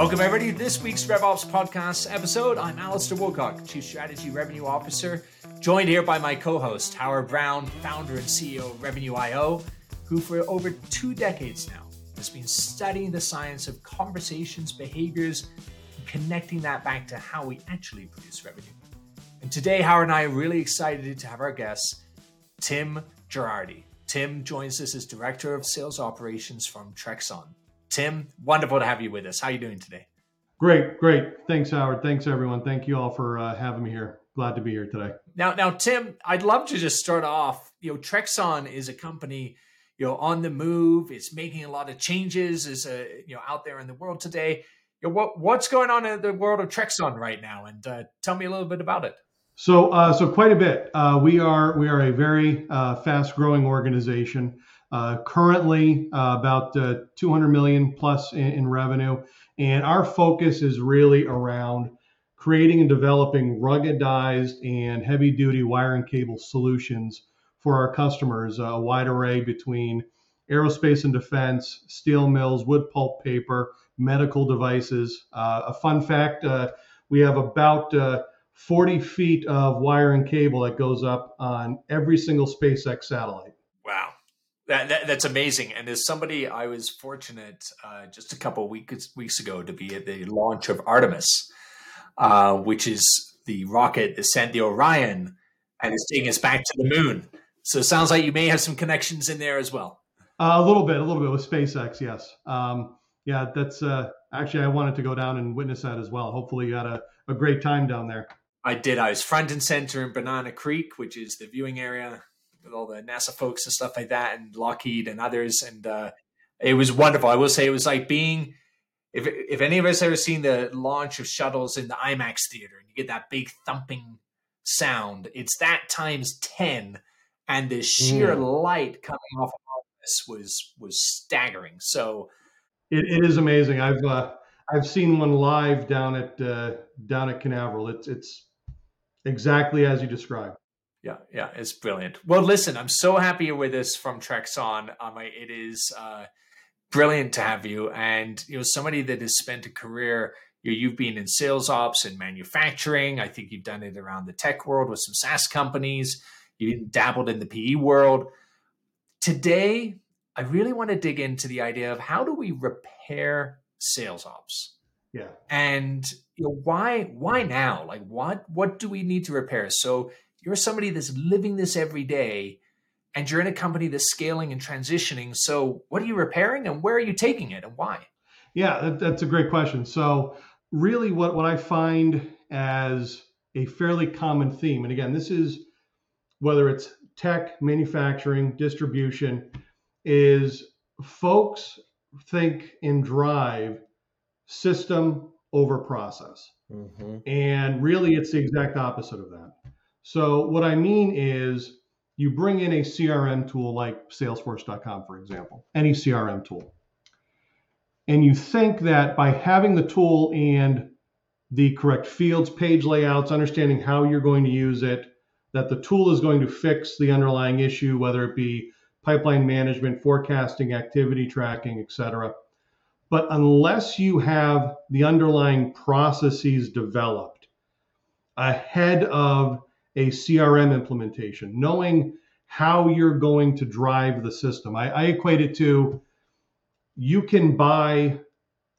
Welcome, everybody, to this week's RevOps podcast episode. I'm Alistair Woolcock, Chief Strategy Revenue Officer, joined here by my co host, Howard Brown, founder and CEO of Revenue IO, who for over two decades now has been studying the science of conversations, behaviors, and connecting that back to how we actually produce revenue. And today, Howard and I are really excited to have our guest, Tim Girardi. Tim joins us as Director of Sales Operations from Trexon. Tim, wonderful to have you with us. How are you doing today? Great, great. Thanks, Howard. Thanks, everyone. Thank you all for uh, having me here. Glad to be here today. Now, now, Tim, I'd love to just start off. You know, Trexon is a company, you know, on the move. It's making a lot of changes, is a you know out there in the world today. You know, what what's going on in the world of Trexon right now? And uh, tell me a little bit about it. So, uh, so quite a bit. Uh, we are we are a very uh, fast growing organization. Uh, currently, uh, about uh, 200 million plus in, in, revenue, and our focus is really around creating and developing ruggedized and heavy-duty wire and cable solutions for our customers. a wide array between aerospace and defense, steel mills, wood pulp paper, medical devices. a fun fact: we have about 40 feet of wire and cable that goes up on every single SpaceX satellite. That, that, that's amazing. And as somebody, I was fortunate uh, just a couple weeks weeks ago to be at the launch of Artemis, uh, which is the rocket that sent the Orion and is taking us back to the moon. So it sounds like you may have some connections in there as well. Uh, a little bit, a little bit with SpaceX, yes. Um, yeah, that's uh, actually I wanted to go down and witness that as well. Hopefully, you had a, a great time down there. I did. I was front and center in Banana Creek, which is the viewing area all the NASA folks and stuff like that, and Lockheed and others, and uh, it was wonderful. I will say it was like being if if any of us ever seen the launch of shuttles in the IMAX theater, and you get that big thumping sound, it's that times ten, and the sheer mm. light coming off of this was was staggering. So it, it is amazing. I've uh, I've seen one live down at uh, down at Canaveral. It's it's exactly as you described. Yeah, yeah, it's brilliant. Well, listen, I'm so happy you're with us from Trexon. Um, it is uh, brilliant to have you, and you know, somebody that has spent a career. You know, you've been in sales ops and manufacturing. I think you've done it around the tech world with some SaaS companies. You dabbled in the PE world. Today, I really want to dig into the idea of how do we repair sales ops? Yeah. And you know, why why now? Like what what do we need to repair? So you're somebody that's living this every day and you're in a company that's scaling and transitioning. So, what are you repairing and where are you taking it and why? Yeah, that, that's a great question. So, really, what, what I find as a fairly common theme, and again, this is whether it's tech, manufacturing, distribution, is folks think and drive system over process. Mm-hmm. And really, it's the exact opposite of that. So what I mean is you bring in a CRM tool like salesforce.com, for example, any CRM tool. And you think that by having the tool and the correct fields, page layouts, understanding how you're going to use it, that the tool is going to fix the underlying issue, whether it be pipeline management, forecasting, activity tracking, etc. But unless you have the underlying processes developed ahead of a CRM implementation, knowing how you're going to drive the system. I, I equate it to you can buy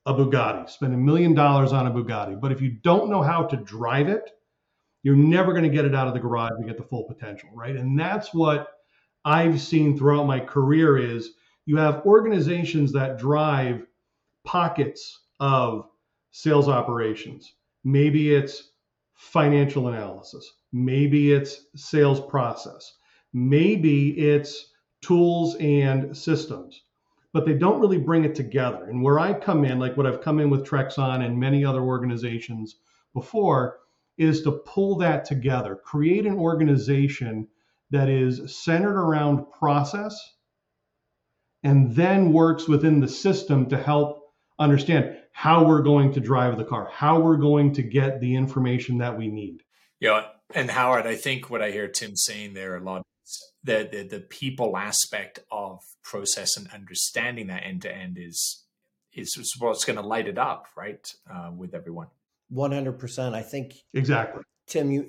a Bugatti, spend a million dollars on a Bugatti, but if you don't know how to drive it, you're never going to get it out of the garage and get the full potential, right? And that's what I've seen throughout my career is you have organizations that drive pockets of sales operations. Maybe it's financial analysis. Maybe it's sales process. Maybe it's tools and systems, but they don't really bring it together. And where I come in, like what I've come in with Trexon and many other organizations before, is to pull that together, create an organization that is centered around process and then works within the system to help understand how we're going to drive the car, how we're going to get the information that we need. Yeah, and Howard, I think what I hear Tim saying there a lot the, the the people aspect of process and understanding that end to end is is what's going to light it up, right, uh, with everyone. One hundred percent. I think exactly. Tim, you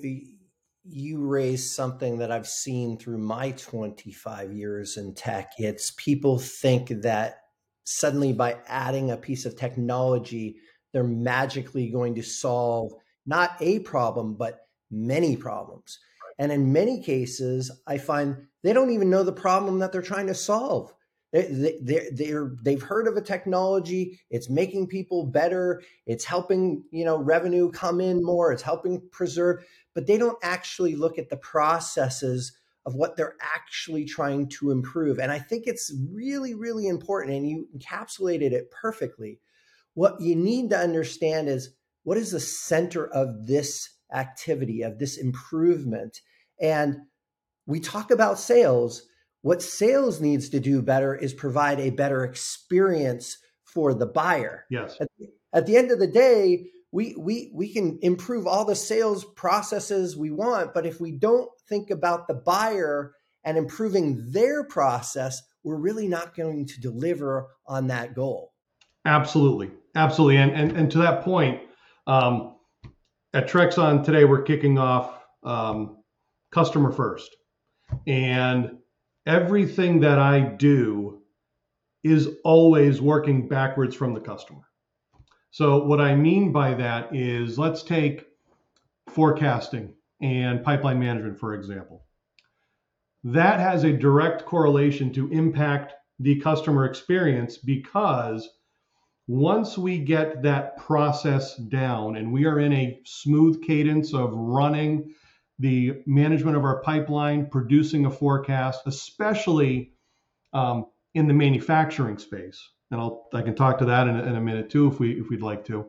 you raised something that I've seen through my twenty five years in tech. It's people think that suddenly by adding a piece of technology, they're magically going to solve not a problem but many problems. And in many cases, I find they don't even know the problem that they're trying to solve. They, they, they're, they've heard of a technology. It's making people better. It's helping you know revenue come in more. It's helping preserve, but they don't actually look at the processes of what they're actually trying to improve. And I think it's really, really important. And you encapsulated it perfectly. What you need to understand is what is the center of this activity, of this improvement. And we talk about sales. What sales needs to do better is provide a better experience for the buyer. Yes. At, at the end of the day, we, we, we can improve all the sales processes we want, but if we don't think about the buyer and improving their process, we're really not going to deliver on that goal. Absolutely. Absolutely. And, and, and to that point, um, at Trexon today, we're kicking off um, customer first. And everything that I do is always working backwards from the customer. So, what I mean by that is let's take forecasting and pipeline management, for example. That has a direct correlation to impact the customer experience because once we get that process down and we are in a smooth cadence of running the management of our pipeline, producing a forecast, especially um, in the manufacturing space, and I'll I can talk to that in a, in a minute too if we if we'd like to.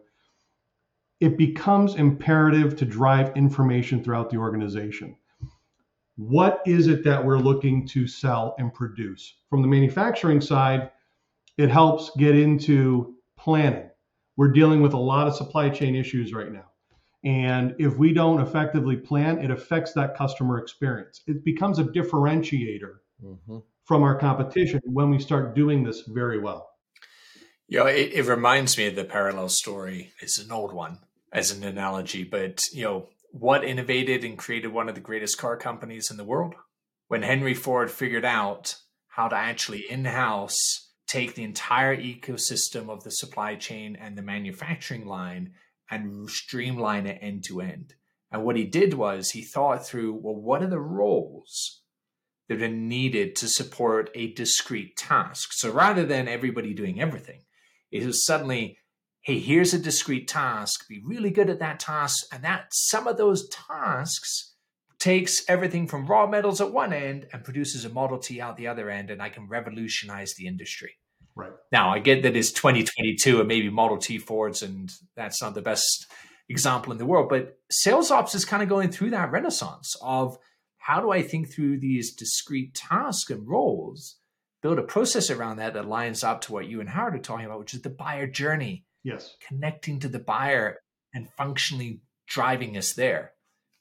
It becomes imperative to drive information throughout the organization. What is it that we're looking to sell and produce? From the manufacturing side, it helps get into planning. We're dealing with a lot of supply chain issues right now. And if we don't effectively plan, it affects that customer experience. It becomes a differentiator mm-hmm. from our competition when we start doing this very well. You know, it, it reminds me of the parallel story. It's an old one as an analogy, but you know, what innovated and created one of the greatest car companies in the world? When Henry Ford figured out how to actually in-house take the entire ecosystem of the supply chain and the manufacturing line and streamline it end to end. And what he did was he thought through, well, what are the roles that are needed to support a discrete task? So rather than everybody doing everything, it was suddenly, hey, here's a discrete task, be really good at that task. And that some of those tasks takes everything from raw metals at one end and produces a Model T out the other end, and I can revolutionize the industry. Right. Now, I get that it's 2022 and maybe Model T Fords, and that's not the best example in the world, but sales ops is kind of going through that renaissance of how do I think through these discrete tasks and roles, build a process around that that lines up to what you and Howard are talking about, which is the buyer journey. Yes. Connecting to the buyer and functionally driving us there.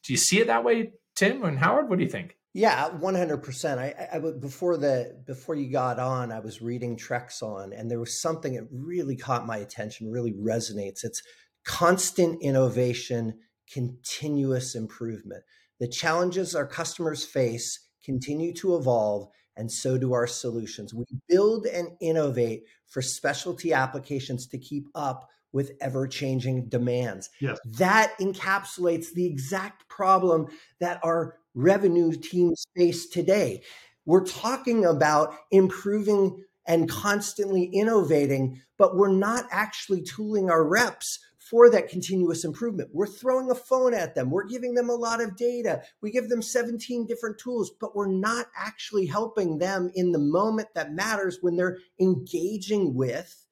Do you see it that way, Tim and Howard? What do you think? Yeah, one hundred percent. I, I before the before you got on, I was reading Trexon, and there was something that really caught my attention, really resonates. It's constant innovation, continuous improvement. The challenges our customers face continue to evolve, and so do our solutions. We build and innovate for specialty applications to keep up with ever changing demands. Yes. That encapsulates the exact problem that our revenue teams face today. We're talking about improving and constantly innovating, but we're not actually tooling our reps for that continuous improvement. We're throwing a phone at them. We're giving them a lot of data. We give them 17 different tools, but we're not actually helping them in the moment that matters when they're engaging with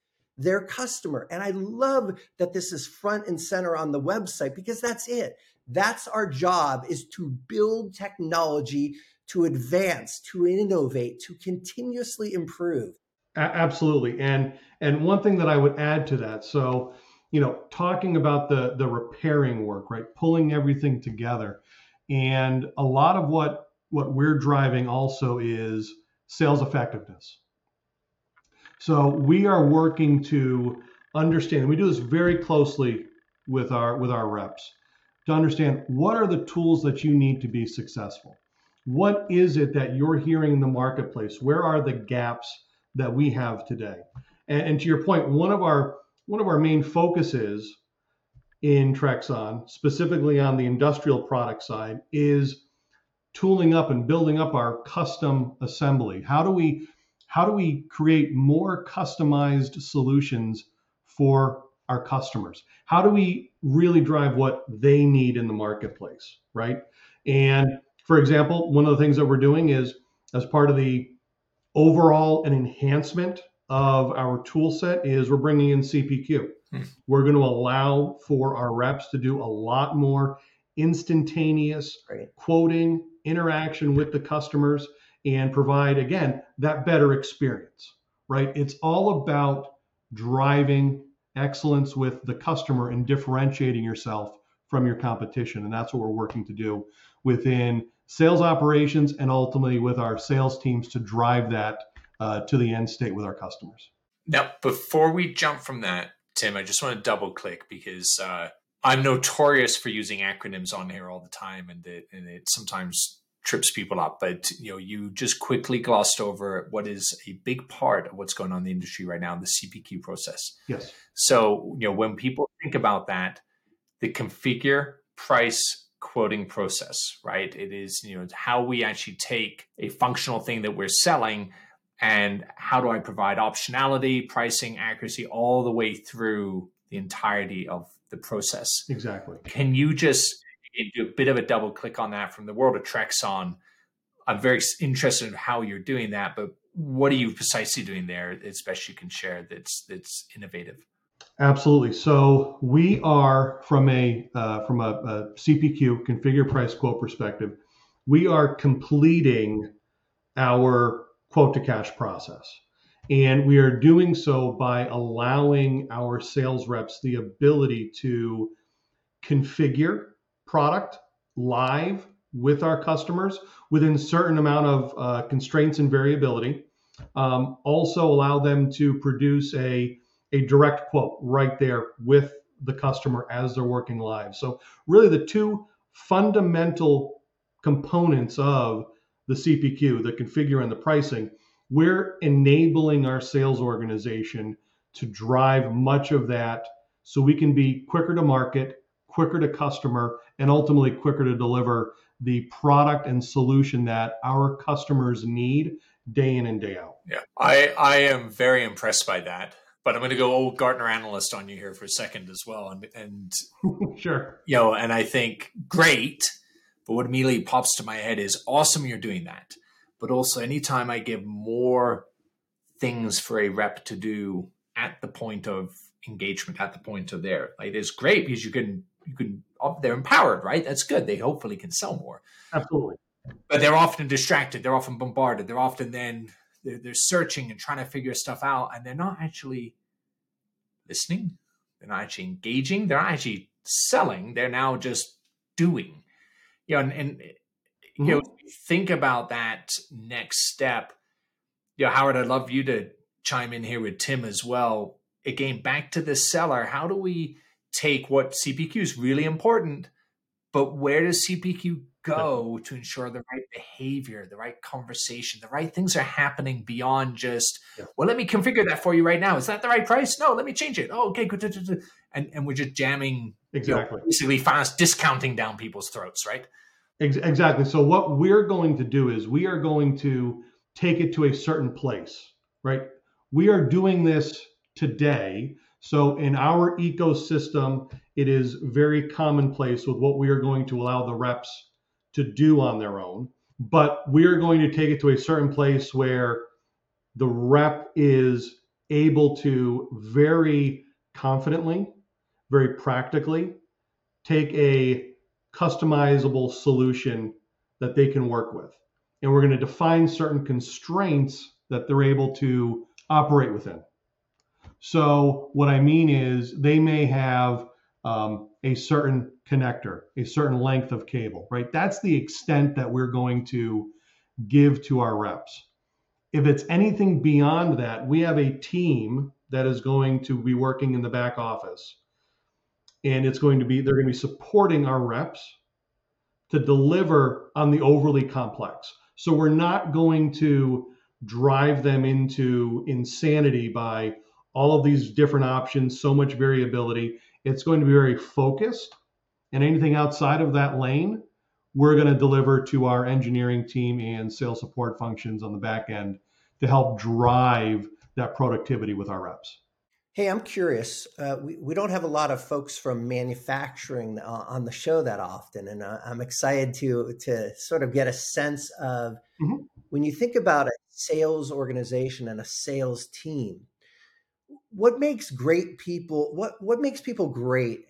their customer. And I love that this is front and center on the website because that's it. That's our job is to build technology to advance, to innovate, to continuously improve. Absolutely. And and one thing that I would add to that, so you know, talking about the the repairing work, right? Pulling everything together. And a lot of what what we're driving also is sales effectiveness. So we are working to understand. We do this very closely with our with our reps to understand what are the tools that you need to be successful. What is it that you're hearing in the marketplace? Where are the gaps that we have today? And, and to your point, one of our one of our main focuses in Trexon, specifically on the industrial product side, is tooling up and building up our custom assembly. How do we how do we create more customized solutions for our customers? How do we really drive what they need in the marketplace, right? And for example, one of the things that we're doing is as part of the overall an enhancement of our tool set is we're bringing in CPQ. Hmm. We're going to allow for our reps to do a lot more instantaneous right. quoting, interaction with the customers, and provide, again, that better experience, right? It's all about driving excellence with the customer and differentiating yourself from your competition. And that's what we're working to do within sales operations and ultimately with our sales teams to drive that uh, to the end state with our customers. Now, before we jump from that, Tim, I just want to double click because uh, I'm notorious for using acronyms on here all the time, and it, and it sometimes trips people up. But you know, you just quickly glossed over what is a big part of what's going on in the industry right now, the CPQ process. Yes. So you know, when people think about that, the configure, price, quoting process, right? It is you know how we actually take a functional thing that we're selling and how do I provide optionality, pricing, accuracy, all the way through the entirety of the process. Exactly. Can you just do a bit of a double click on that from the world of Trexon? I'm very interested in how you're doing that, but what are you precisely doing there, as best you can share, that's that's innovative? Absolutely. So we are from a uh, from a, a CPQ configure price quote perspective, we are completing our quote to cash process. And we are doing so by allowing our sales reps the ability to configure product live with our customers within certain amount of uh, constraints and variability. Um, also allow them to produce a, a direct quote right there with the customer as they're working live. So really the two fundamental components of the CPQ, the configure and the pricing, we're enabling our sales organization to drive much of that so we can be quicker to market, quicker to customer, and ultimately quicker to deliver the product and solution that our customers need day in and day out. Yeah, I, I am very impressed by that. But I'm going to go old Gartner analyst on you here for a second as well. And, and sure. You know, and I think great but what immediately pops to my head is awesome you're doing that. But also, anytime I give more things for a rep to do at the point of engagement, at the point of there, like it's great because you can you can oh, they're empowered, right? That's good. They hopefully can sell more. Absolutely. But they're often distracted. They're often bombarded. They're often then they're, they're searching and trying to figure stuff out, and they're not actually listening. They're not actually engaging. They're not actually selling. They're now just doing you know, and, and mm-hmm. you know, think about that next step. You know, Howard, I'd love you to chime in here with Tim as well. Again, back to the seller. How do we take what CPQ is really important, but where does CPQ go to ensure the right behavior, the right conversation, the right things are happening beyond just, yeah. well, let me configure that for you right now. Is that the right price? No, let me change it. Oh, okay, good. And and we're just jamming exactly, you know, basically fast discounting down people's throats, right? Exactly. So what we're going to do is we are going to take it to a certain place, right? We are doing this today. So in our ecosystem, it is very commonplace with what we are going to allow the reps to do on their own. But we are going to take it to a certain place where the rep is able to very confidently, very practically take a customizable solution that they can work with. And we're going to define certain constraints that they're able to operate within. So, what I mean is, they may have um, a certain connector, a certain length of cable, right? That's the extent that we're going to give to our reps. If it's anything beyond that, we have a team that is going to be working in the back office. And it's going to be, they're going to be supporting our reps to deliver on the overly complex. So we're not going to drive them into insanity by all of these different options, so much variability. It's going to be very focused. And anything outside of that lane, we're going to deliver to our engineering team and sales support functions on the back end to help drive that productivity with our reps. Hey, I'm curious. Uh, we, we don't have a lot of folks from manufacturing uh, on the show that often, and uh, I'm excited to to sort of get a sense of mm-hmm. when you think about a sales organization and a sales team. What makes great people? What what makes people great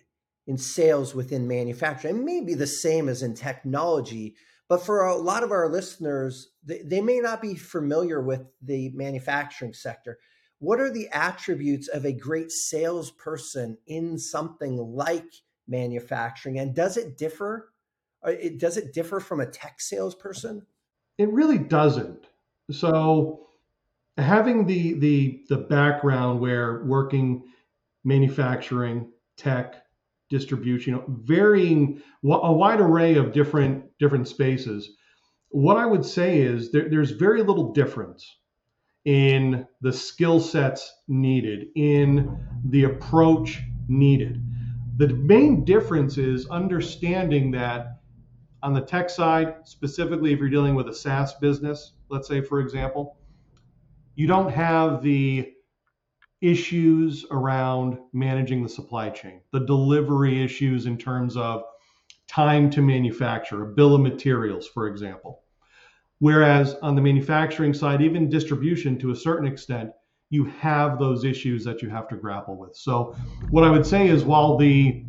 in sales within manufacturing? It may be the same as in technology, but for a lot of our listeners, they, they may not be familiar with the manufacturing sector what are the attributes of a great salesperson in something like manufacturing and does it differ uh, does it differ from a tech salesperson it really doesn't so having the the the background where working manufacturing tech distribution you know varying a wide array of different different spaces what i would say is there, there's very little difference in the skill sets needed, in the approach needed. The main difference is understanding that on the tech side, specifically if you're dealing with a SaaS business, let's say, for example, you don't have the issues around managing the supply chain, the delivery issues in terms of time to manufacture, a bill of materials, for example. Whereas on the manufacturing side, even distribution to a certain extent, you have those issues that you have to grapple with. So what I would say is while the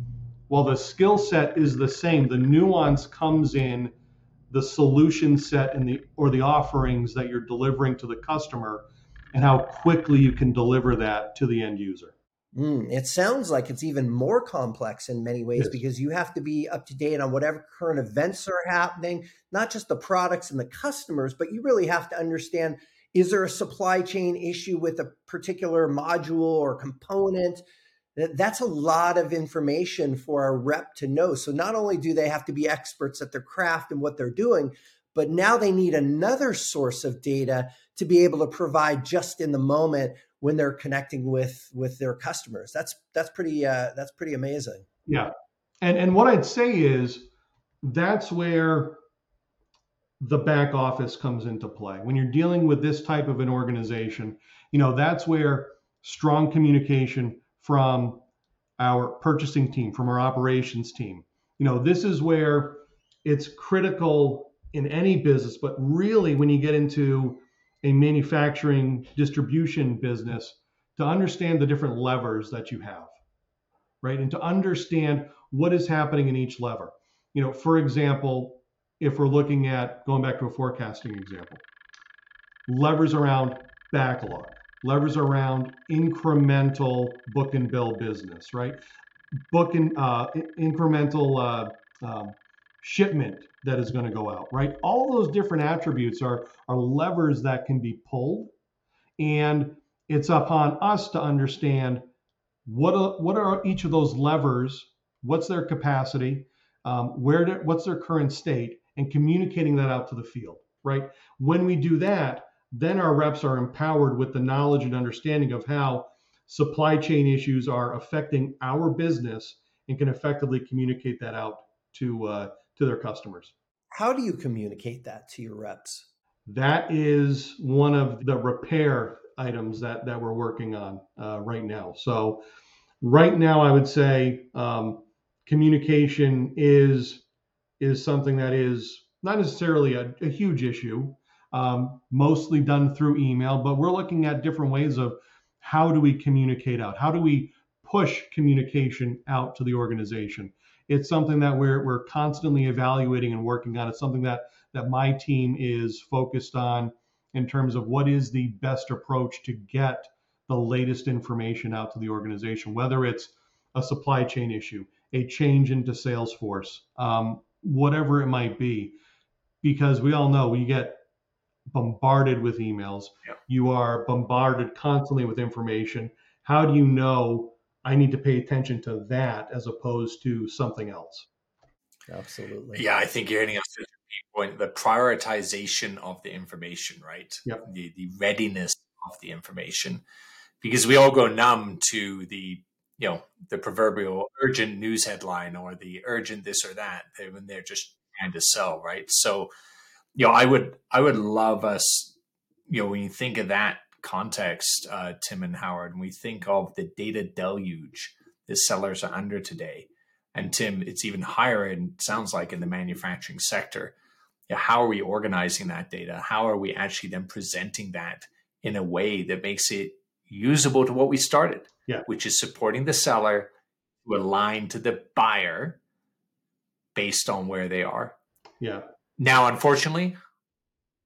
while the skill set is the same, the nuance comes in the solution set and the or the offerings that you're delivering to the customer and how quickly you can deliver that to the end user. Mm, it sounds like it's even more complex in many ways yes. because you have to be up to date on whatever current events are happening, not just the products and the customers, but you really have to understand is there a supply chain issue with a particular module or component? That's a lot of information for a rep to know. So not only do they have to be experts at their craft and what they're doing, but now they need another source of data to be able to provide just in the moment when they're connecting with with their customers. That's that's pretty uh, that's pretty amazing. Yeah, and and what I'd say is that's where the back office comes into play when you're dealing with this type of an organization. You know that's where strong communication from our purchasing team, from our operations team. You know this is where it's critical in any business, but really when you get into a manufacturing distribution business to understand the different levers that you have, right? And to understand what is happening in each lever. You know, for example, if we're looking at going back to a forecasting example, levers around backlog, levers around incremental book and bill business, right? Book and uh, incremental uh, um, shipment that is going to go out, right? All those different attributes are, are levers that can be pulled. And it's upon us to understand what are, what are each of those levers, what's their capacity, um, where to, what's their current state, and communicating that out to the field, right? When we do that, then our reps are empowered with the knowledge and understanding of how supply chain issues are affecting our business and can effectively communicate that out to uh, to their customers. How do you communicate that to your reps? That is one of the repair items that that we're working on uh, right now. So, right now, I would say um, communication is is something that is not necessarily a, a huge issue, um, mostly done through email. But we're looking at different ways of how do we communicate out? How do we push communication out to the organization? It's something that we're we're constantly evaluating and working on. It's something that that my team is focused on in terms of what is the best approach to get the latest information out to the organization, whether it's a supply chain issue, a change into Salesforce, um, whatever it might be, because we all know we get bombarded with emails. Yep. You are bombarded constantly with information. How do you know I need to pay attention to that as opposed to something else? Absolutely. Yeah, I think you're hitting us to the point. The prioritization of the information, right? Yep. The the readiness of the information, because we all go numb to the you know the proverbial urgent news headline or the urgent this or that eh, when they're just trying to sell, right? So, you know, I would I would love us, you know, when you think of that context, uh, Tim and Howard, and we think of the data deluge the sellers are under today and Tim, it's even higher and sounds like in the manufacturing sector. Yeah, how are we organizing that data? How are we actually then presenting that in a way that makes it usable to what we started? Yeah. Which is supporting the seller to align to the buyer based on where they are. Yeah. Now, unfortunately,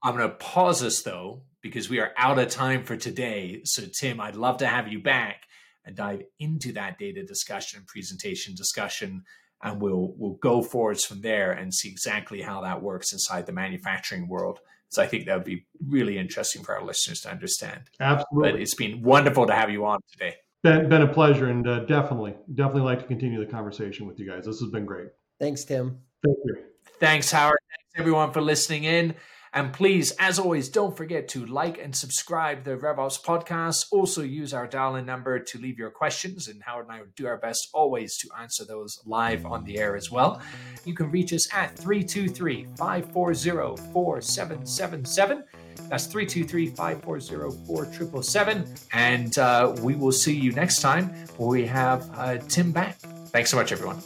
I'm going to pause us though, because we are out of time for today. So, Tim, I'd love to have you back and dive into that data discussion and presentation discussion and we'll we'll go forwards from there and see exactly how that works inside the manufacturing world. So i think that would be really interesting for our listeners to understand. Absolutely. but it's been wonderful to have you on today. Been, been a pleasure and uh, definitely definitely like to continue the conversation with you guys. This has been great. Thanks tim. Thank you. Thanks howard. Thanks everyone for listening in and please, as always, don't forget to like and subscribe the RevOps podcast. Also, use our dial in number to leave your questions, and Howard and I will do our best always to answer those live on the air as well. You can reach us at 323 540 4777. That's 323 540 4777. And uh, we will see you next time where we have uh, Tim back. Thanks so much, everyone.